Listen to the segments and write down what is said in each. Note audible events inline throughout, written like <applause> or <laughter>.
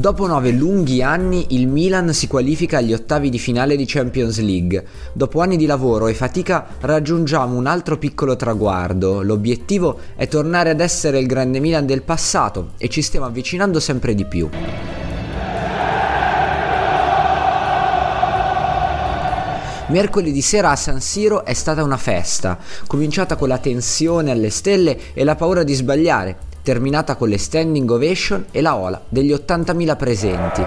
Dopo nove lunghi anni il Milan si qualifica agli ottavi di finale di Champions League. Dopo anni di lavoro e fatica raggiungiamo un altro piccolo traguardo. L'obiettivo è tornare ad essere il grande Milan del passato e ci stiamo avvicinando sempre di più. Mercoledì sera a San Siro è stata una festa, cominciata con la tensione alle stelle e la paura di sbagliare, terminata con le standing ovation e la ola degli 80.000 presenti.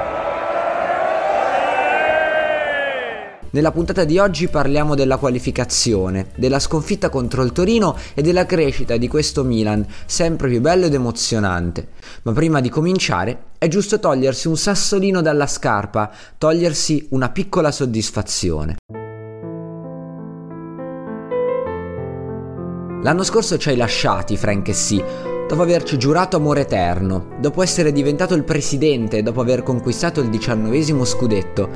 Nella puntata di oggi parliamo della qualificazione, della sconfitta contro il Torino e della crescita di questo Milan, sempre più bello ed emozionante. Ma prima di cominciare è giusto togliersi un sassolino dalla scarpa, togliersi una piccola soddisfazione. L'anno scorso ci hai lasciati, Frank e sì, dopo averci giurato amore eterno, dopo essere diventato il presidente, dopo aver conquistato il diciannovesimo scudetto,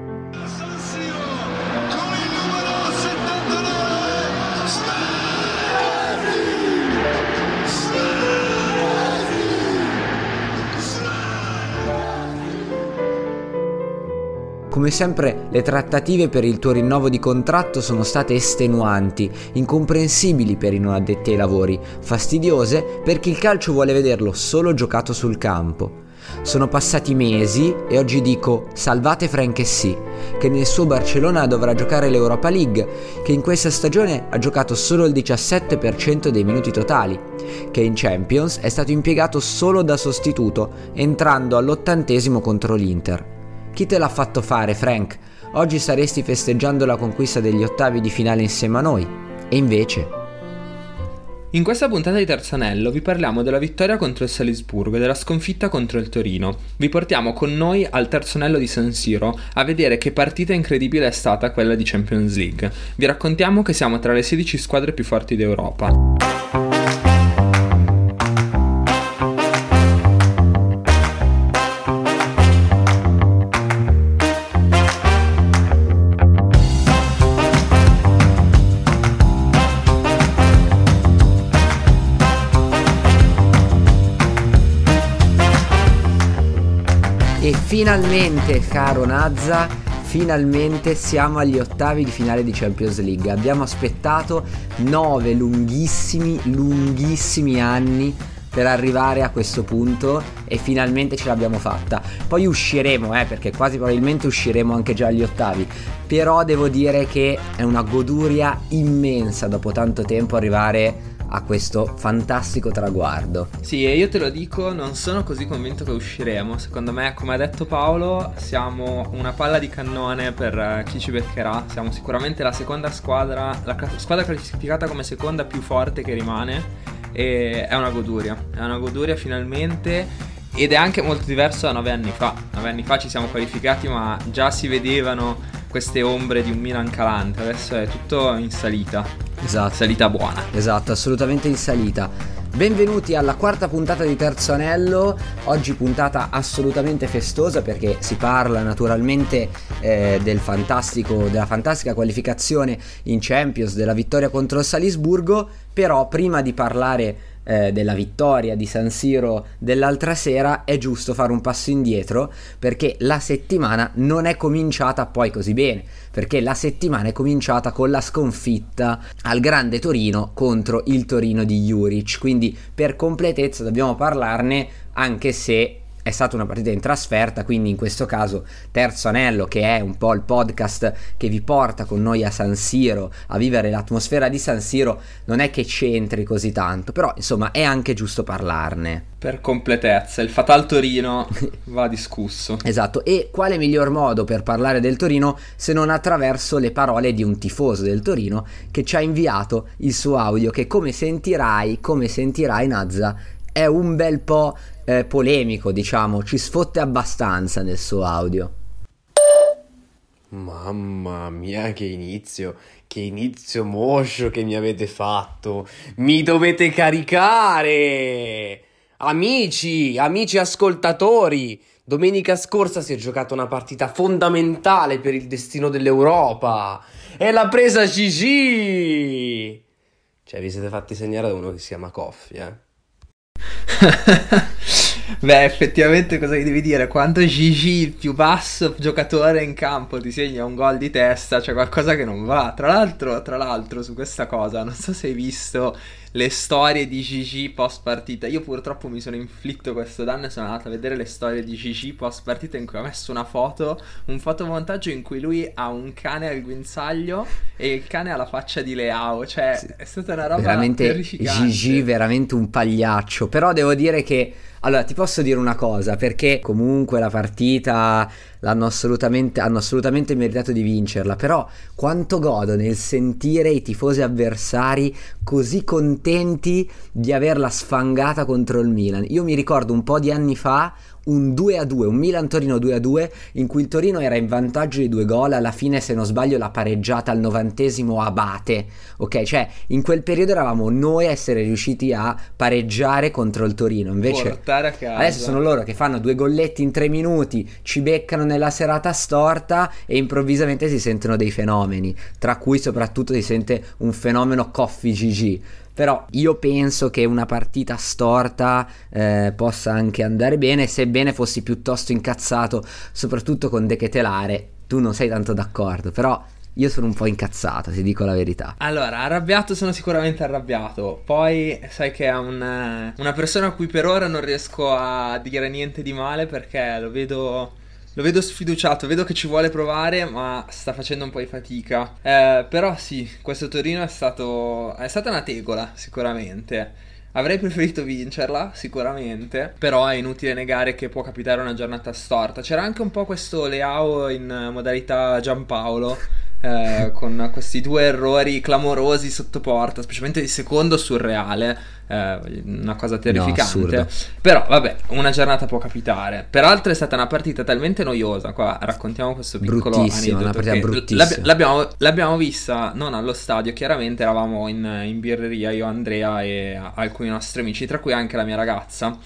Come sempre le trattative per il tuo rinnovo di contratto sono state estenuanti, incomprensibili per i non addetti ai lavori, fastidiose per chi il calcio vuole vederlo solo giocato sul campo. Sono passati mesi e oggi dico salvate Frank sì, che nel suo Barcellona dovrà giocare l'Europa League, che in questa stagione ha giocato solo il 17% dei minuti totali, che in Champions è stato impiegato solo da sostituto, entrando all'ottantesimo contro l'Inter. Chi te l'ha fatto fare, Frank? Oggi saresti festeggiando la conquista degli ottavi di finale insieme a noi. E invece... In questa puntata di Terzo Anello vi parliamo della vittoria contro il Salisburgo e della sconfitta contro il Torino. Vi portiamo con noi al Terzo Anello di San Siro a vedere che partita incredibile è stata quella di Champions League. Vi raccontiamo che siamo tra le 16 squadre più forti d'Europa. Finalmente, caro Nazza, finalmente siamo agli ottavi di finale di Champions League. Abbiamo aspettato nove lunghissimi, lunghissimi anni per arrivare a questo punto e finalmente ce l'abbiamo fatta. Poi usciremo, eh, perché quasi probabilmente usciremo anche già agli ottavi. Però devo dire che è una goduria immensa dopo tanto tempo arrivare a questo fantastico traguardo. Sì, e io te lo dico, non sono così convinto che usciremo. Secondo me, come ha detto Paolo, siamo una palla di cannone per eh, chi ci beccherà. Siamo sicuramente la seconda squadra, la squadra classificata come seconda più forte che rimane. E è una goduria, è una goduria finalmente. Ed è anche molto diverso da nove anni fa. Nove anni fa ci siamo qualificati, ma già si vedevano queste ombre di un Milan calante. Adesso è tutto in salita. Esatto. Salita buona. Esatto, assolutamente in salita. Benvenuti alla quarta puntata di Terzo Anello, oggi puntata assolutamente festosa perché si parla naturalmente eh, del fantastico, della fantastica qualificazione in Champions, della vittoria contro il Salisburgo, però prima di parlare eh, della vittoria di San Siro dell'altra sera, è giusto fare un passo indietro perché la settimana non è cominciata poi così bene, perché la settimana è cominciata con la sconfitta al Grande Torino contro il Torino di Juric, quindi per completezza dobbiamo parlarne anche se è stata una partita in trasferta, quindi in questo caso Terzo Anello, che è un po' il podcast che vi porta con noi a San Siro, a vivere l'atmosfera di San Siro, non è che c'entri così tanto, però insomma è anche giusto parlarne. Per completezza, il Fatal Torino <laughs> va discusso. Esatto, e quale miglior modo per parlare del Torino se non attraverso le parole di un tifoso del Torino che ci ha inviato il suo audio che come sentirai, come sentirai Nazza, è un bel po' eh, polemico, diciamo, ci sfotte abbastanza nel suo audio. Mamma mia, che inizio, che inizio moscio che mi avete fatto. Mi dovete caricare! Amici, amici ascoltatori, domenica scorsa si è giocata una partita fondamentale per il destino dell'Europa. E l'ha presa Gigi! Cioè, vi siete fatti segnare da uno che si chiama Coffee, eh? <laughs> Beh, effettivamente cosa devi dire? Quando Gigi, il più basso giocatore in campo, ti segna un gol di testa, c'è qualcosa che non va. Tra l'altro, tra l'altro, su questa cosa, non so se hai visto le storie di Gigi post partita. Io purtroppo mi sono inflitto questo danno e sono andato a vedere le storie di Gigi post partita in cui ha messo una foto, un fotomontaggio in cui lui ha un cane al guinzaglio e il cane ha la faccia di Leao. Cioè, sì. è stata una roba veramente terrificante. Gigi veramente un pagliaccio. Però devo dire che allora, ti posso dire una cosa, perché comunque la partita l'hanno assolutamente, hanno assolutamente meritato di vincerla, però quanto godo nel sentire i tifosi avversari così contenti di averla sfangata contro il Milan. Io mi ricordo un po' di anni fa un 2 a 2, un Milan-Torino 2 a 2, in cui il Torino era in vantaggio di due gol, alla fine se non sbaglio l'ha pareggiata al novantesimo Abate, ok? Cioè in quel periodo eravamo noi a essere riusciti a pareggiare contro il Torino, invece adesso sono loro che fanno due golletti in tre minuti, ci beccano nella serata storta e improvvisamente si sentono dei fenomeni, tra cui soprattutto si sente un fenomeno Coffee GG però io penso che una partita storta eh, possa anche andare bene, sebbene fossi piuttosto incazzato, soprattutto con De Ketelare. Tu non sei tanto d'accordo, però io sono un po' incazzato, ti dico la verità. Allora, arrabbiato sono sicuramente arrabbiato. Poi sai che è un, una persona a cui per ora non riesco a dire niente di male perché lo vedo lo vedo sfiduciato, vedo che ci vuole provare, ma sta facendo un po' di fatica. Eh, però sì, questo Torino è stato. è stata una tegola, sicuramente. Avrei preferito vincerla, sicuramente, però è inutile negare che può capitare una giornata storta. C'era anche un po' questo Leao in modalità Giampaolo eh, con questi due errori clamorosi sotto porta, specialmente il secondo surreale, eh, una cosa terrificante. No, Però vabbè, una giornata può capitare. Peraltro è stata una partita talmente noiosa, qua raccontiamo questo piccolo aneddoto. Una bruttissima. L'ab- l'abbiamo, l'abbiamo, vista non allo stadio, chiaramente eravamo in, in birreria io, Andrea e alcuni nostri amici, tra cui anche la mia ragazza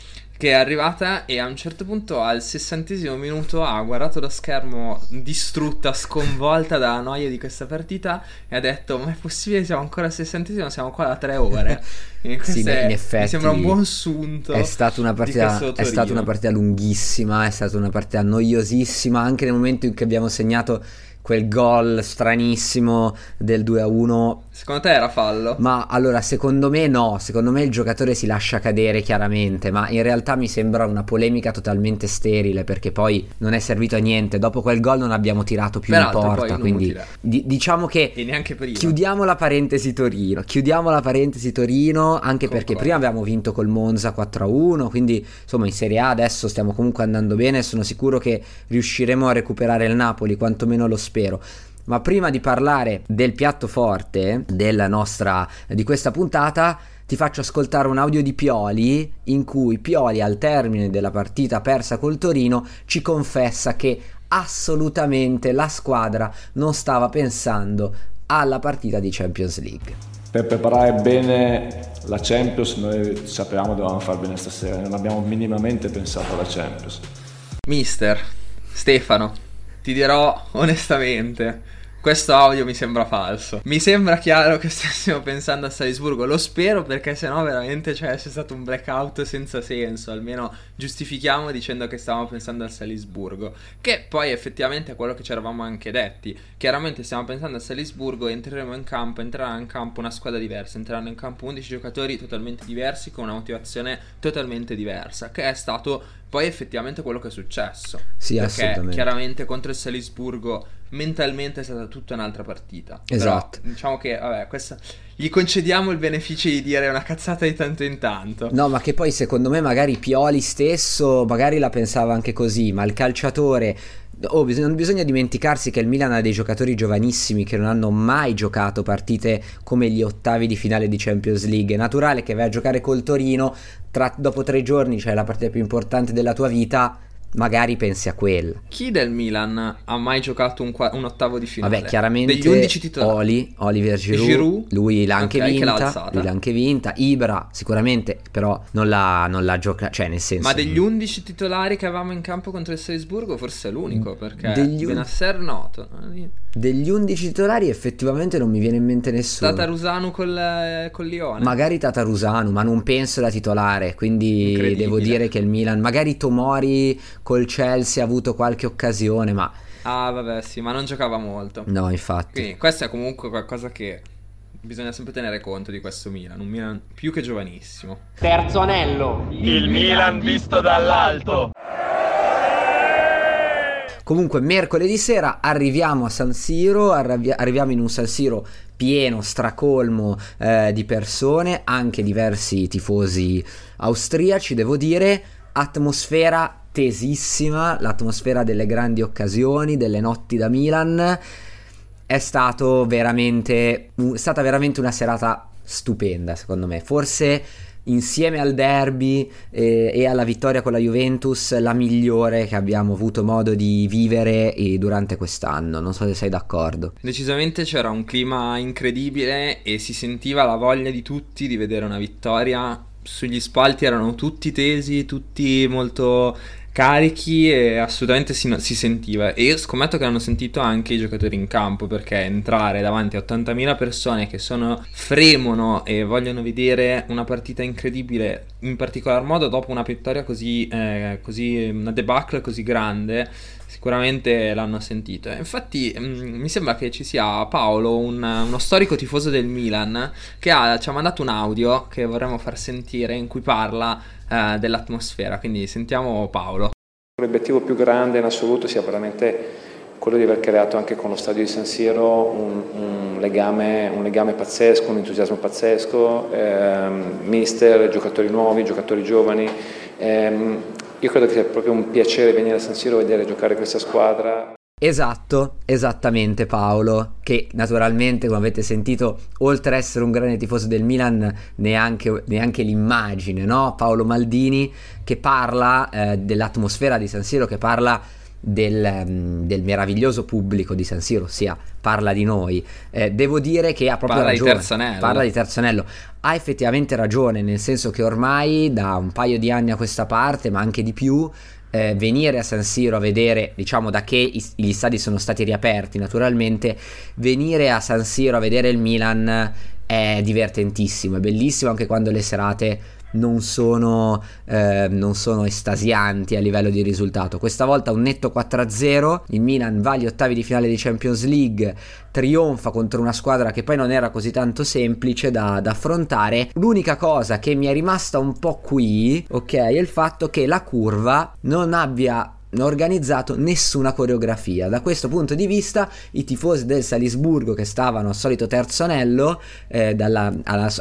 che è arrivata e a un certo punto al sessantesimo minuto ha guardato lo schermo distrutta, sconvolta dalla noia di questa partita e ha detto ma è possibile siamo ancora al sessantesimo, siamo qua da tre ore. <laughs> sì, è, in effetti mi sembra un buon sunto. È stata, una partita, è stata una partita lunghissima, è stata una partita noiosissima anche nel momento in cui abbiamo segnato quel gol stranissimo del 2 a 1. Secondo te era fallo? Ma allora, secondo me no, secondo me il giocatore si lascia cadere chiaramente, ma in realtà mi sembra una polemica totalmente sterile perché poi non è servito a niente. Dopo quel gol non abbiamo tirato più Peraltro, in porta, quindi di- diciamo che e neanche prima. chiudiamo la parentesi Torino, chiudiamo la parentesi Torino anche Concordo. perché prima abbiamo vinto col Monza 4 a 1, quindi insomma in Serie A adesso stiamo comunque andando bene, sono sicuro che riusciremo a recuperare il Napoli, quantomeno lo spero. Ma prima di parlare del piatto forte della nostra, di questa puntata, ti faccio ascoltare un audio di Pioli in cui Pioli al termine della partita persa col Torino ci confessa che assolutamente la squadra non stava pensando alla partita di Champions League. Per preparare bene la Champions noi sapevamo che dovevamo far bene stasera, non abbiamo minimamente pensato alla Champions. Mister, Stefano, ti dirò onestamente, questo audio mi sembra falso. Mi sembra chiaro che stessimo pensando a Salisburgo. Lo spero perché sennò veramente cioè, c'è stato un blackout senza senso. Almeno giustifichiamo dicendo che stavamo pensando al Salisburgo. Che poi effettivamente è quello che ci eravamo anche detti. Chiaramente stiamo pensando al Salisburgo, entreremo in campo, entrerà in campo una squadra diversa. Entreranno in campo 11 giocatori totalmente diversi con una motivazione totalmente diversa. Che è stato poi effettivamente quello che è successo. Sì, perché assolutamente. chiaramente contro il Salisburgo mentalmente è stata tutta un'altra partita. Esatto. Però, diciamo che, vabbè, questa gli concediamo il beneficio di dire una cazzata di tanto in tanto. No, ma che poi secondo me magari Pioli stesso magari la pensava anche così, ma il calciatore Oh, bisogna, non bisogna dimenticarsi che il Milan ha dei giocatori giovanissimi che non hanno mai giocato partite come gli ottavi di finale di Champions League. È naturale che vai a giocare col Torino, tra, dopo tre giorni c'è cioè la partita più importante della tua vita magari pensi a quella. Chi del Milan ha mai giocato un, un ottavo di finale? Vabbè, chiaramente degli 11 titolari. Oli, Oliver Giroud, Giroud lui l'ha anche okay, vinta, lui l'ha anche vinta, Ibra sicuramente, però non l'ha, non l'ha giocata, cioè nel senso Ma degli 11 titolari che avevamo in campo contro il Salisburgo forse è l'unico, perché degli Benasser noto. Degli 11 titolari effettivamente non mi viene in mente nessuno. Tatarusanu col, col Lione. Magari Tatarusanu, ma non penso da titolare, quindi devo dire che il Milan, magari Tomori col Chelsea ha avuto qualche occasione, ma... Ah vabbè sì, ma non giocava molto. No, infatti. Quindi questo è comunque qualcosa che bisogna sempre tenere conto di questo Milan, un Milan più che giovanissimo. Terzo anello. Il Milan visto dall'alto. Comunque, mercoledì sera arriviamo a San Siro, arravi- arriviamo in un San Siro pieno, stracolmo eh, di persone, anche diversi tifosi austriaci, devo dire, atmosfera tesissima, l'atmosfera delle grandi occasioni, delle notti da Milan. È stato veramente, stata veramente una serata stupenda, secondo me. Forse insieme al derby eh, e alla vittoria con la Juventus la migliore che abbiamo avuto modo di vivere eh, durante quest'anno. Non so se sei d'accordo. Decisamente c'era un clima incredibile e si sentiva la voglia di tutti di vedere una vittoria. Sugli spalti erano tutti tesi, tutti molto carichi e assolutamente si, si, sentiva. E scommetto che l'hanno sentito anche i giocatori in campo perché entrare davanti a 80.000 persone che sono fremono e vogliono vedere una partita incredibile in particolar modo dopo una vittoria così, eh, così una debacle così grande sicuramente l'hanno sentito. Infatti, mm, mi sembra che ci sia Paolo, un, uno storico tifoso del Milan, che ha, ci ha mandato un audio che vorremmo far sentire in cui parla eh, dell'atmosfera. Quindi sentiamo Paolo. L'obiettivo più grande in assoluto sia veramente quello di aver creato anche con lo stadio di San Siro un, un, legame, un legame, pazzesco, un entusiasmo pazzesco, ehm, mister, giocatori nuovi, giocatori giovani. Ehm, io credo che sia proprio un piacere venire a San Siro e vedere giocare questa squadra. Esatto, esattamente Paolo, che naturalmente come avete sentito, oltre ad essere un grande tifoso del Milan, neanche, neanche l'immagine, no? Paolo Maldini che parla eh, dell'atmosfera di San Siro, che parla del, mm, del, meraviglioso pubblico di San Siro, ossia parla di noi. Eh, devo dire che ha proprio parla ragione. Di Terzanello. Parla di Terzanello. Ha effettivamente ragione, nel senso che ormai da un paio di anni a questa parte, ma anche di più, eh, venire a San Siro a vedere, diciamo da che i, gli stadi sono stati riaperti naturalmente, venire a San Siro a vedere il Milan è divertentissimo, è bellissimo anche quando le serate non sono, eh, non sono estasianti a livello di risultato. Questa volta un netto 4-0, il Milan va agli ottavi di finale di Champions League, trionfa contro una squadra che poi non era così tanto semplice da, da affrontare. L'unica cosa che mi è rimasta un po' qui, ok, è il fatto che la curva non abbia organizzato nessuna coreografia. Da questo punto di vista, i tifosi del Salisburgo che stavano al solito terzo anello eh, alla,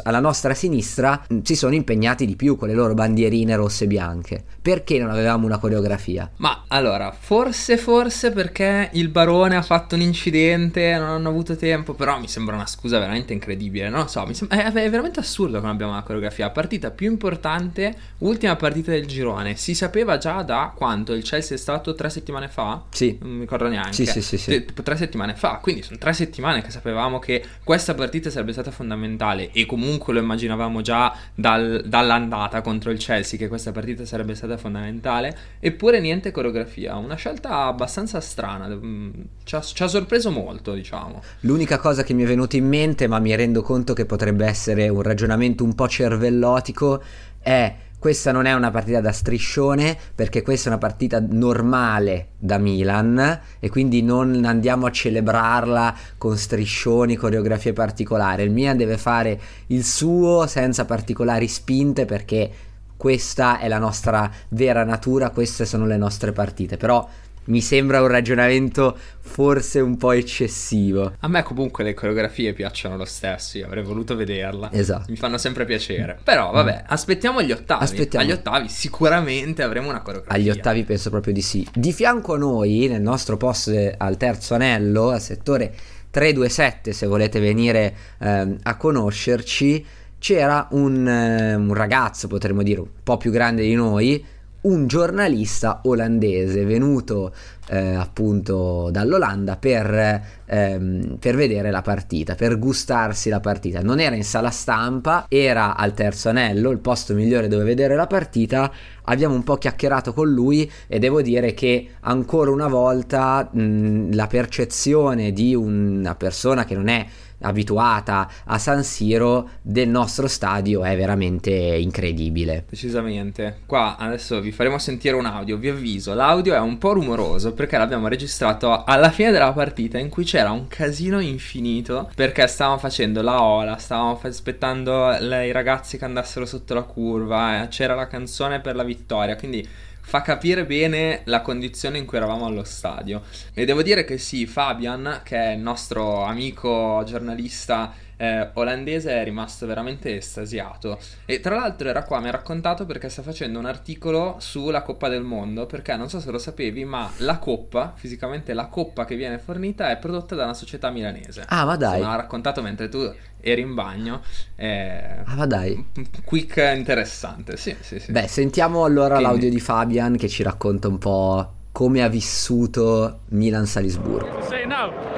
alla, nostra sinistra mm, si sono impegnati di più con le loro bandierine rosse e bianche. Perché non avevamo una coreografia? Ma allora, forse, forse perché il barone ha fatto un incidente, non hanno avuto tempo, però mi sembra una scusa veramente incredibile. Non lo so, sembra, è, è veramente assurdo che non abbiamo una coreografia. Partita più importante, ultima partita del girone. Si sapeva già da quanto il Chelsea stato tre settimane fa? Sì. Non mi ricordo neanche. Sì, sì, sì, sì. Tre settimane fa. Quindi sono tre settimane che sapevamo che questa partita sarebbe stata fondamentale e comunque lo immaginavamo già dal, dall'andata contro il Chelsea che questa partita sarebbe stata fondamentale. Eppure niente coreografia. Una scelta abbastanza strana. Mm, ci ha, ci ha sorpreso molto, diciamo. L'unica cosa che mi è venuta in mente, ma mi rendo conto che potrebbe essere un ragionamento un po' cervellotico, è questa non è una partita da striscione perché questa è una partita normale da Milan e quindi non andiamo a celebrarla con striscioni, coreografie particolari. Il Milan deve fare il suo senza particolari spinte perché questa è la nostra vera natura, queste sono le nostre partite. Però mi sembra un ragionamento forse un po' eccessivo. A me comunque le coreografie piacciono lo stesso, io avrei voluto vederla. Esatto. Mi fanno sempre piacere. Però vabbè, aspettiamo gli ottavi. Aspettiamo. Agli ottavi sicuramente avremo una coreografia. Agli ottavi penso proprio di sì. Di fianco a noi, nel nostro posto al terzo anello, al settore 327, se volete venire eh, a conoscerci, c'era un, eh, un ragazzo, potremmo dire, un po' più grande di noi, un giornalista olandese venuto eh, appunto dall'Olanda per, ehm, per, vedere la partita, per gustarsi la partita. Non era in sala stampa, era al terzo anello, il posto migliore dove vedere la partita. Abbiamo un po' chiacchierato con lui e devo dire che ancora una volta mh, la percezione di una persona che non è abituata a San Siro del nostro stadio è veramente incredibile. Decisamente. Qua adesso vi faremo sentire un audio, vi avviso, l'audio è un po' rumoroso perché l'abbiamo registrato alla fine della partita in cui c'era un casino infinito perché stavamo facendo la ola, stavamo aspettando i ragazzi che andassero sotto la curva, eh, c'era la canzone per la vittoria, quindi fa capire bene la condizione in cui eravamo allo stadio. E devo dire che sì, Fabian, che è il nostro amico giornalista eh, olandese è rimasto veramente estasiato. E tra l'altro era qua, mi ha raccontato perché sta facendo un articolo sulla Coppa del Mondo, perché non so se lo sapevi, ma la Coppa, fisicamente la Coppa che viene fornita è prodotta da una società milanese. Ah, ma dai. Me l'ha raccontato mentre tu eri in bagno. Eh, ah, ma dai. Quick interessante, sì, sì, sì. Beh, sentiamo allora Quindi... l'audio di Fabian che ci racconta un po' come ha vissuto Milan-Salisburgo. Say no.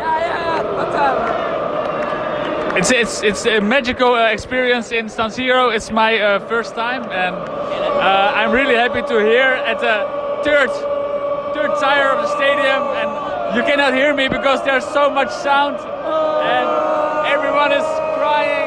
It's it's it's a magical uh, experience in San Siro. It's my uh, first time, and uh, I'm really happy to hear at the third third tire of the stadium, and you cannot hear me because there's so much sound, and everyone is crying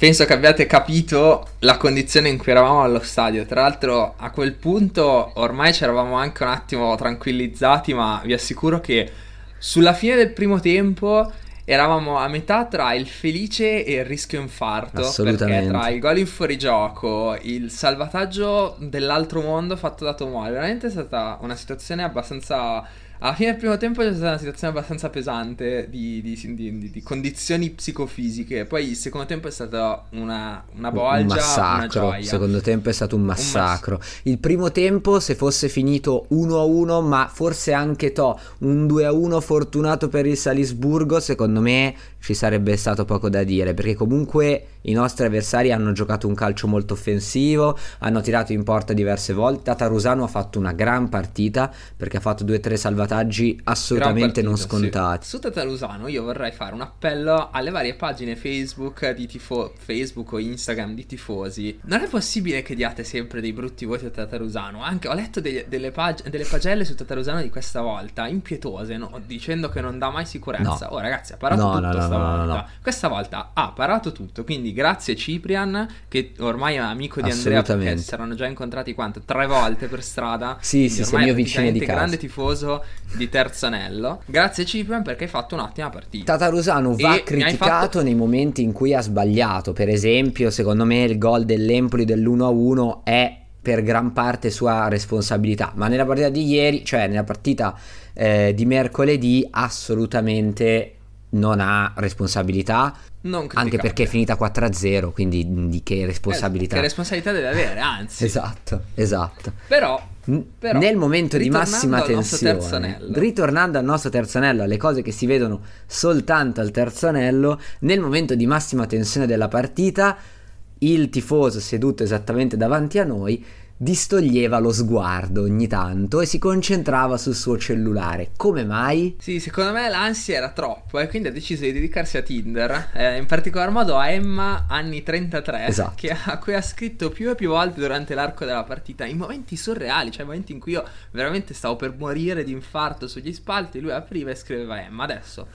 penso che abbiate capito la condizione in cui eravamo allo stadio. Tra l'altro, a quel punto ormai ci eravamo anche un attimo tranquillizzati, ma vi assicuro che sulla fine del primo tempo eravamo a metà tra il felice e il rischio infarto. Perché tra il gol in fuorigioco, il salvataggio dell'altro mondo fatto da Tomori, veramente è stata una situazione abbastanza alla fine del primo tempo c'è stata una situazione abbastanza pesante di, di, di, di condizioni psicofisiche. Poi il secondo tempo è stata una, una bolgia, un massacro. Il secondo tempo è stato un massacro. Un mass- il primo tempo, se fosse finito 1-1, ma forse anche to, un 2-1 fortunato per il Salisburgo, secondo me ci sarebbe stato poco da dire. Perché comunque i nostri avversari hanno giocato un calcio molto offensivo, hanno tirato in porta diverse volte. Tatarusano ha fatto una gran partita perché ha fatto 2-3 salvataggi assolutamente partita, non scontati. Sì. Su Tatarusano io vorrei fare un appello alle varie pagine Facebook, di tifo- Facebook o Instagram di tifosi. Non è possibile che diate sempre dei brutti voti a Tatarusano. Anche ho letto delle, delle, pag- delle pagelle su Tatarusano di questa volta, impietose, no? dicendo che non dà mai sicurezza. No. Oh ragazzi, ha parato no, tutto no, stavolta. Questa volta ha parato tutto, quindi quindi grazie Ciprian, che ormai è amico di Andrea, perché si saranno già incontrati quanto? Tre volte per strada. Sì, sì, sei mio vicino di casa. grande tifoso di Terzanello. Grazie Ciprian perché hai fatto un'ottima partita. Tatarusano va e criticato fatto... nei momenti in cui ha sbagliato. Per esempio, secondo me il gol dell'Empoli dell'1-1 è per gran parte sua responsabilità, ma nella partita di ieri, cioè nella partita eh, di mercoledì, assolutamente non ha responsabilità. anche perché è finita 4-0, quindi di che responsabilità? Eh, che responsabilità deve avere, anzi. esatto, esatto. Però, però nel momento di massima tensione, ritornando al nostro terzo anello, alle cose che si vedono soltanto al terzo anello, nel momento di massima tensione della partita, il tifoso seduto esattamente davanti a noi distoglieva lo sguardo ogni tanto e si concentrava sul suo cellulare. Come mai? Sì, secondo me l'ansia era troppo e quindi ha deciso di dedicarsi a Tinder, eh, in particolar modo a Emma anni 33, esatto. che, a cui ha scritto più e più volte durante l'arco della partita, in momenti surreali, cioè momenti in cui io veramente stavo per morire di infarto sugli spalti, lui apriva e scriveva Emma, adesso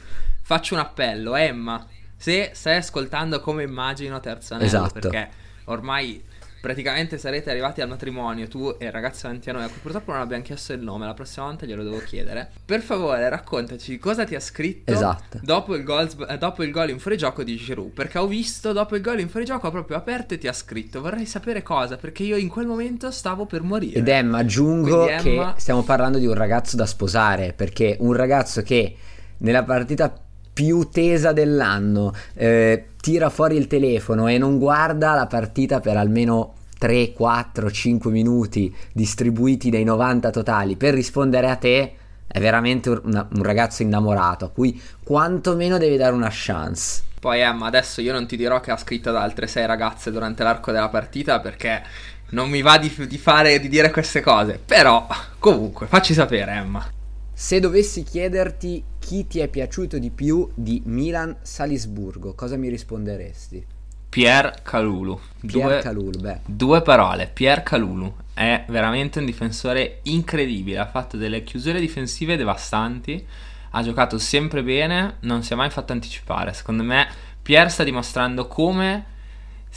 faccio un appello, Emma, se stai ascoltando come immagino terza anello, esatto. perché ormai praticamente sarete arrivati al matrimonio, tu e il ragazzo davanti a noi, a cui purtroppo non abbiamo chiesto il nome, la prossima volta glielo devo chiedere. Per favore, raccontaci cosa ti ha scritto esatto. dopo, il gol, eh, dopo il gol in fuorigioco di Giroud, perché ho visto dopo il gol in fuorigioco ha proprio aperto e ti ha scritto. Vorrei sapere cosa, perché io in quel momento stavo per morire. Ed Emma, aggiungo Quindi, Emma... che stiamo parlando di un ragazzo da sposare, perché un ragazzo che nella partita più tesa dell'anno, eh, tira fuori il telefono e non guarda la partita per almeno 3, 4, 5 minuti distribuiti dai 90 totali per rispondere a te, È veramente un, un ragazzo innamorato a cui quantomeno devi dare una chance. Poi Emma, adesso io non ti dirò che ha scritto ad altre sei ragazze durante l'arco della partita perché non mi va di, di fare, di dire queste cose. Però, comunque, facci sapere Emma. Se dovessi chiederti chi ti è piaciuto di più di Milan-Salisburgo, cosa mi risponderesti? Pier Calulu. Pier due, Calulu, beh. Due parole, Pier Calulu. È veramente un difensore incredibile, ha fatto delle chiusure difensive devastanti, ha giocato sempre bene, non si è mai fatto anticipare. Secondo me Pier sta dimostrando come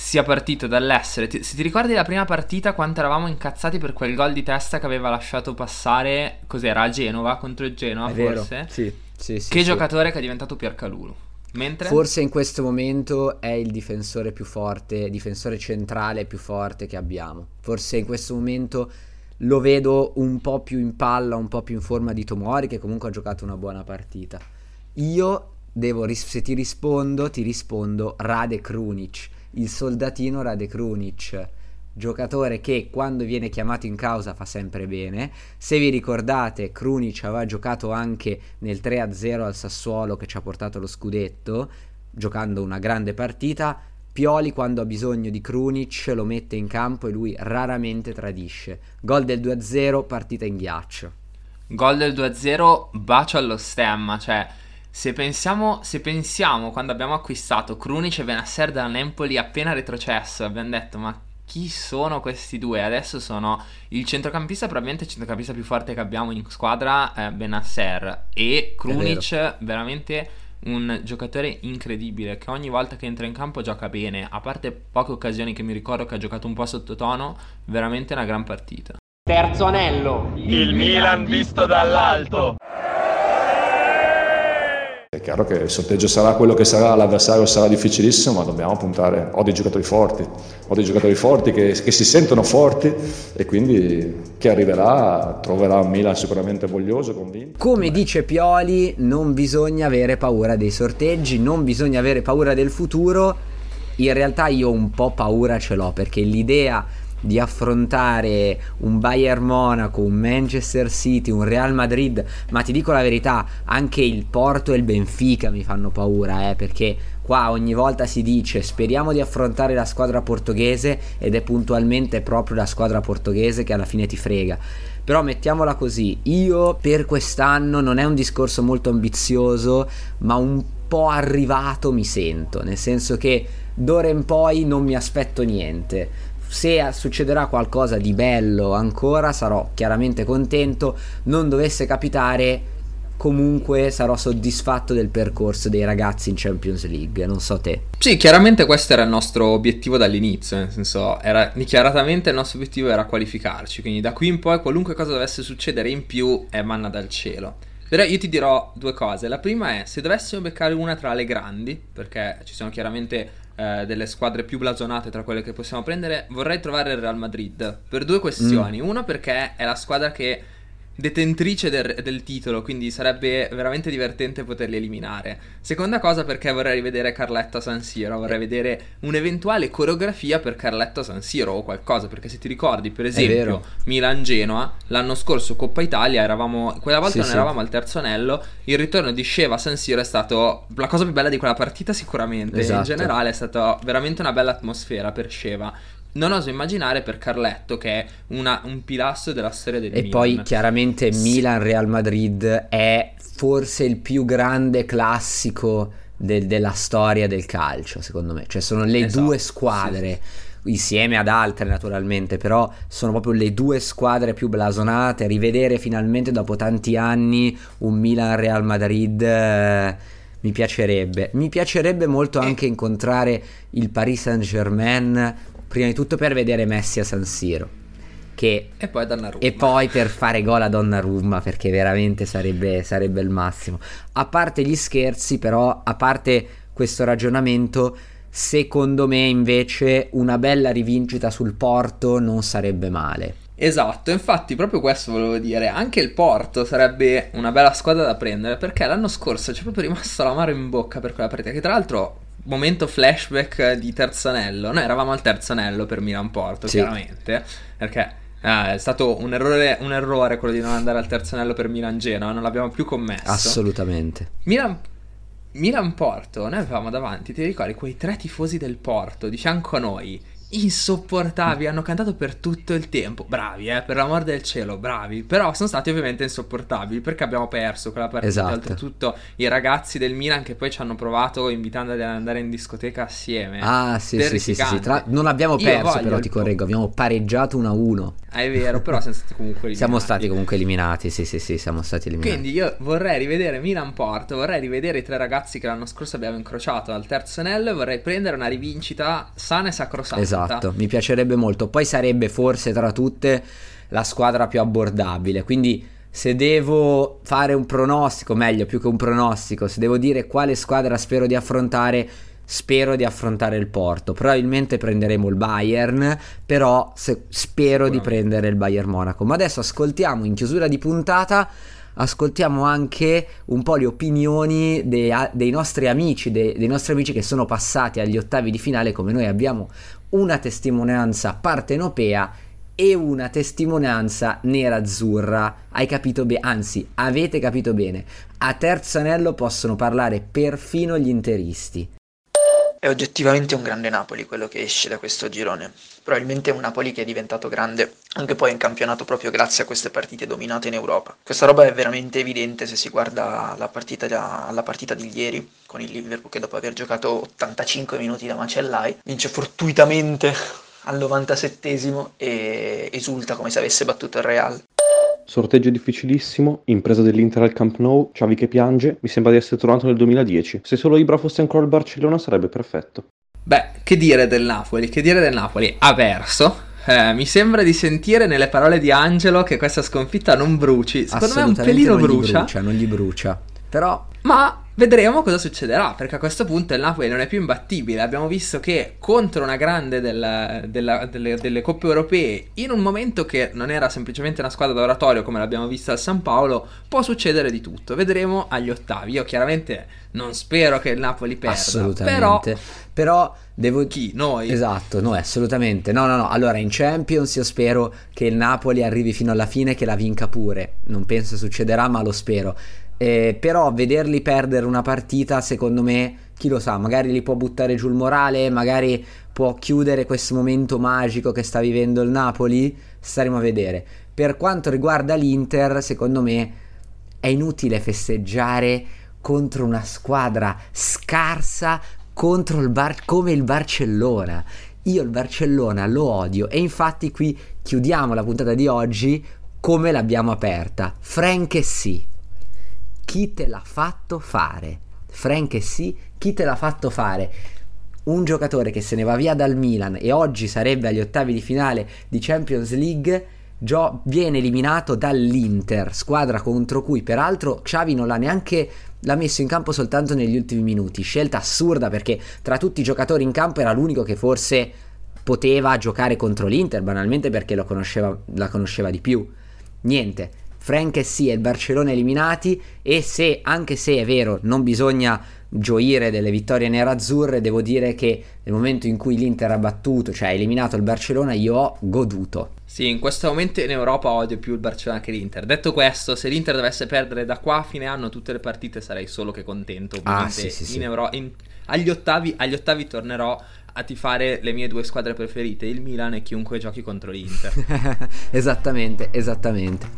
sia partito dall'essere. Ti, se ti ricordi la prima partita, quanto eravamo incazzati per quel gol di testa che aveva lasciato passare, cos'era, a Genova, contro il Genova, è forse? Vero. Sì, sì, sì, che sì. giocatore che è diventato Piercalulu. Mentre... Forse in questo momento è il difensore più forte, difensore centrale più forte che abbiamo. Forse in questo momento lo vedo un po' più in palla, un po' più in forma di Tomori, che comunque ha giocato una buona partita. Io devo, se ti rispondo, ti rispondo Rade Krunic il soldatino Rade Krunic, giocatore che quando viene chiamato in causa fa sempre bene. Se vi ricordate, Krunic aveva giocato anche nel 3-0 al Sassuolo che ci ha portato lo scudetto, giocando una grande partita. Pioli quando ha bisogno di Krunic lo mette in campo e lui raramente tradisce. Gol del 2-0, partita in ghiaccio. Gol del 2-0, bacio allo stemma, cioè se pensiamo, se pensiamo quando abbiamo acquistato Krunic e Benasser da Napoli appena retrocesso, abbiamo detto ma chi sono questi due? Adesso sono il centrocampista, probabilmente il centrocampista più forte che abbiamo in squadra, eh, Benasser e Krunic, veramente un giocatore incredibile che ogni volta che entra in campo gioca bene, a parte poche occasioni che mi ricordo che ha giocato un po' sottotono, veramente una gran partita. Terzo anello. Il Milan visto dall'alto. Chiaro che il sorteggio sarà quello che sarà, l'avversario sarà difficilissimo, ma dobbiamo puntare. Ho dei giocatori forti, ho dei giocatori forti che, che si sentono forti e quindi chi arriverà troverà un Milan sicuramente voglioso, convinto. Come dice Pioli, non bisogna avere paura dei sorteggi, non bisogna avere paura del futuro. In realtà io un po' paura ce l'ho perché l'idea di affrontare un Bayern Monaco, un Manchester City, un Real Madrid, ma ti dico la verità, anche il Porto e il Benfica mi fanno paura, eh, perché qua ogni volta si dice speriamo di affrontare la squadra portoghese ed è puntualmente proprio la squadra portoghese che alla fine ti frega. Però mettiamola così, io per quest'anno non è un discorso molto ambizioso, ma un po' arrivato mi sento, nel senso che d'ora in poi non mi aspetto niente se succederà qualcosa di bello ancora sarò chiaramente contento, non dovesse capitare comunque sarò soddisfatto del percorso dei ragazzi in Champions League, non so te. Sì, chiaramente questo era il nostro obiettivo dall'inizio, nel senso, era dichiaratamente il nostro obiettivo era qualificarci, quindi da qui in poi qualunque cosa dovesse succedere in più è manna dal cielo. Però io ti dirò due cose. La prima è, se dovessimo beccare una tra le grandi, perché ci sono chiaramente eh, delle squadre più blasonate tra quelle che possiamo prendere, vorrei trovare il Real Madrid. Per due questioni. Mm. Uno perché è la squadra che detentrice del, del, titolo, quindi sarebbe veramente divertente poterli eliminare. Seconda cosa perché vorrei rivedere Carletto a San Siro, vorrei vedere un'eventuale coreografia per Carletto a San Siro o qualcosa, perché se ti ricordi, per esempio, Milan-Genoa, l'anno scorso Coppa Italia, eravamo, quella volta sì, non sì. eravamo al terzo anello, il ritorno di Sceva a San Siro è stato la cosa più bella di quella partita sicuramente, esatto. in generale è stata veramente una bella atmosfera per Sceva non oso immaginare per Carletto che è una, un pilastro della storia del e Milan. E poi chiaramente sì. Milan-Real Madrid è forse il più grande classico del, della storia del calcio, secondo me. Cioè sono le esatto, due squadre. Sì insieme ad altre naturalmente, però sono proprio le due squadre più blasonate. Rivedere finalmente dopo tanti anni un Milan-Real Madrid eh, mi piacerebbe. Mi piacerebbe molto anche incontrare il Paris Saint-Germain prima di tutto per vedere Messi a San Siro. Che, e poi Donnarumma. E poi per fare gol a Donnarumma, perché veramente sarebbe, sarebbe il massimo. A parte gli scherzi, però, a parte questo ragionamento, secondo me invece una bella rivincita sul Porto non sarebbe male. Esatto, infatti proprio questo volevo dire, anche il Porto sarebbe una bella squadra da prendere perché l'anno scorso c'è proprio rimasto l'amaro in bocca per quella partita che tra l'altro momento flashback di terzo anello. Noi eravamo al terzo anello per Milan Porto, sì. chiaramente, perché Eh, è stato un errore, un errore quello di non andare al terzo anello per Milan-Genoa, non l'abbiamo più commesso. Assolutamente. Milan, Milan-Porto, noi avevamo davanti, ti ricordi, quei tre tifosi del Porto di fianco a noi, insopportabili, hanno cantato per tutto il tempo. Bravi, eh, per l'amor del cielo, bravi. Però sono stati ovviamente insopportabili perché abbiamo perso quella partita. Esatto. Oltretutto i ragazzi del Milan che poi ci hanno provato invitandoli ad andare in discoteca assieme. Ah, sì, sì, sì, sì, sì. Tra- Non abbiamo perso, però ti correggo, abbiamo pareggiato 1-1. Ah, è vero, però siamo stati comunque <laughs> eliminati. Siamo stati comunque eliminati, sì, sì, sì, siamo stati eliminati. Quindi io vorrei rivedere Milan-Porto, vorrei rivedere i tre ragazzi che l'anno scorso abbiamo incrociato al terzo anello e vorrei prendere una rivincita sana e sacrosanta. Esatto, mi piacerebbe molto. Poi sarebbe forse tra tutte la squadra più abbordabile. Quindi se devo fare un pronostico, meglio più che un pronostico, se devo dire quale squadra spero di affrontare, spero di affrontare il Porto. Probabilmente prenderemo il Bayern, però se- spero di prendere il Bayern Monaco. Ma adesso ascoltiamo in chiusura di puntata ascoltiamo anche un po' le opinioni dei, dei nostri amici, dei, dei nostri amici che sono passati agli ottavi di finale come noi abbiamo una testimonianza partenopea e una testimonianza nera-azzurra. Hai capito bene? Anzi, avete capito bene. A terzo anello possono parlare perfino gli interisti. È oggettivamente un grande Napoli quello che esce da questo girone. Probabilmente un Napoli che è diventato grande anche poi in campionato proprio grazie a queste partite dominate in Europa. Questa roba è veramente evidente se si guarda la partita da- alla partita di ieri con il Liverpool che dopo aver giocato 85 minuti da macellai vince fortuitamente al 97esimo e esulta come se avesse battuto il Real. Sorteggio difficilissimo, impresa dell'Inter al Camp Nou, Xavi che piange, mi sembra di essere tornato nel 2010. Se solo Ibra fosse ancora al Barcellona sarebbe perfetto. Beh, che dire del Napoli? Che dire del Napoli? Ha perso. Eh, mi sembra di sentire nelle parole di Angelo che questa sconfitta non bruci. Secondo me un Assolutamente pelino non gli brucia. brucia, non gli brucia. Però Ma vedremo cosa succederà, perché a questo punto il Napoli non è più imbattibile. Abbiamo visto che contro una grande del- della- delle, delle coppe europee, in un momento che non era semplicemente una squadra d'oratorio come l'abbiamo vista al San Paolo, può succedere di tutto. Vedremo agli ottavi. Io chiaramente non spero che il Napoli perda, assolutamente. Però, devo però chi? Noi? Esatto, no, assolutamente. No, no, no. Allora, in Champions io spero che il Napoli arrivi fino alla fine e che la vinca pure. Non penso succederà, ma lo spero. Eh, però vederli perdere una partita, secondo me, chi lo sa, magari li può buttare giù il morale, magari può chiudere questo momento magico che sta vivendo il Napoli. Staremo a vedere. Per quanto riguarda l'Inter, secondo me è inutile festeggiare contro una squadra scarsa contro il Bar- come il Barcellona. Io il Barcellona lo odio e infatti qui chiudiamo la puntata di oggi come l'abbiamo aperta. Frank e sì. Chi te l'ha fatto fare? Frank e sì, chi te l'ha fatto fare? Un giocatore che se ne va via dal Milan e oggi sarebbe agli ottavi di finale di Champions League Gio- viene eliminato dall'Inter, squadra contro cui peraltro Xavi non l'ha neanche l'ha messo in campo soltanto negli ultimi minuti. Scelta assurda perché tra tutti i giocatori in campo era l'unico che forse poteva giocare contro l'Inter, banalmente perché conosceva, la conosceva di più. Niente, Frank e sì e il Barcellona eliminati e se, anche se è vero, non bisogna gioire delle vittorie nerazzurre, devo dire che nel momento in cui l'Inter ha battuto, cioè ha eliminato il Barcellona, io ho goduto. Sì, in questo momento in Europa odio più il Barcellona che l'Inter. Detto questo, se l'Inter dovesse perdere da qua a fine anno tutte le partite sarei solo che contento. Ah, sì, sì, in sì. Euro- in- agli, ottavi, agli ottavi tornerò a tifare le mie due squadre preferite, il Milan e chiunque giochi contro l'Inter. <laughs> esattamente, esattamente.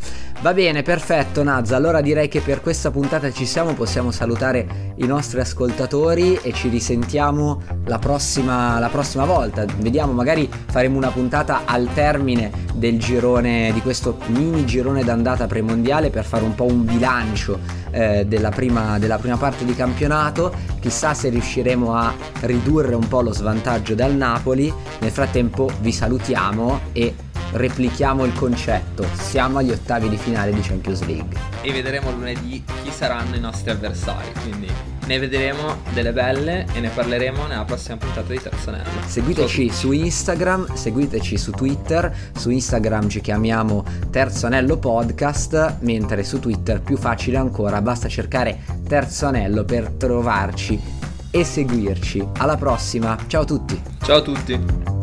Va bene, perfetto Nazza. Allora direi che per questa puntata ci siamo, possiamo salutare i nostri ascoltatori e ci risentiamo la prossima, la prossima volta. Vediamo, magari faremo una puntata al termine del girone, di questo mini girone d'andata premondiale per fare un po' un bilancio eh, della, prima, della prima parte di campionato. Chissà se riusciremo a ridurre un po' lo svantaggio dal Napoli. Nel frattempo vi salutiamo e replichiamo il concetto. Siamo agli ottavi di finale di Champions League. e vedremo lunedì chi saranno i nostri avversari. Quindi ne vedremo delle belle e ne parleremo nella prossima puntata di Terzo Anello. Seguiteci su Instagram, seguiteci su Twitter. Su Instagram ci chiamiamo Terzo Anello Podcast, mentre su Twitter più facile ancora, basta cercare Terzo Anello per trovarci e seguirci. Alla prossima, ciao a tutti! Ciao a tutti.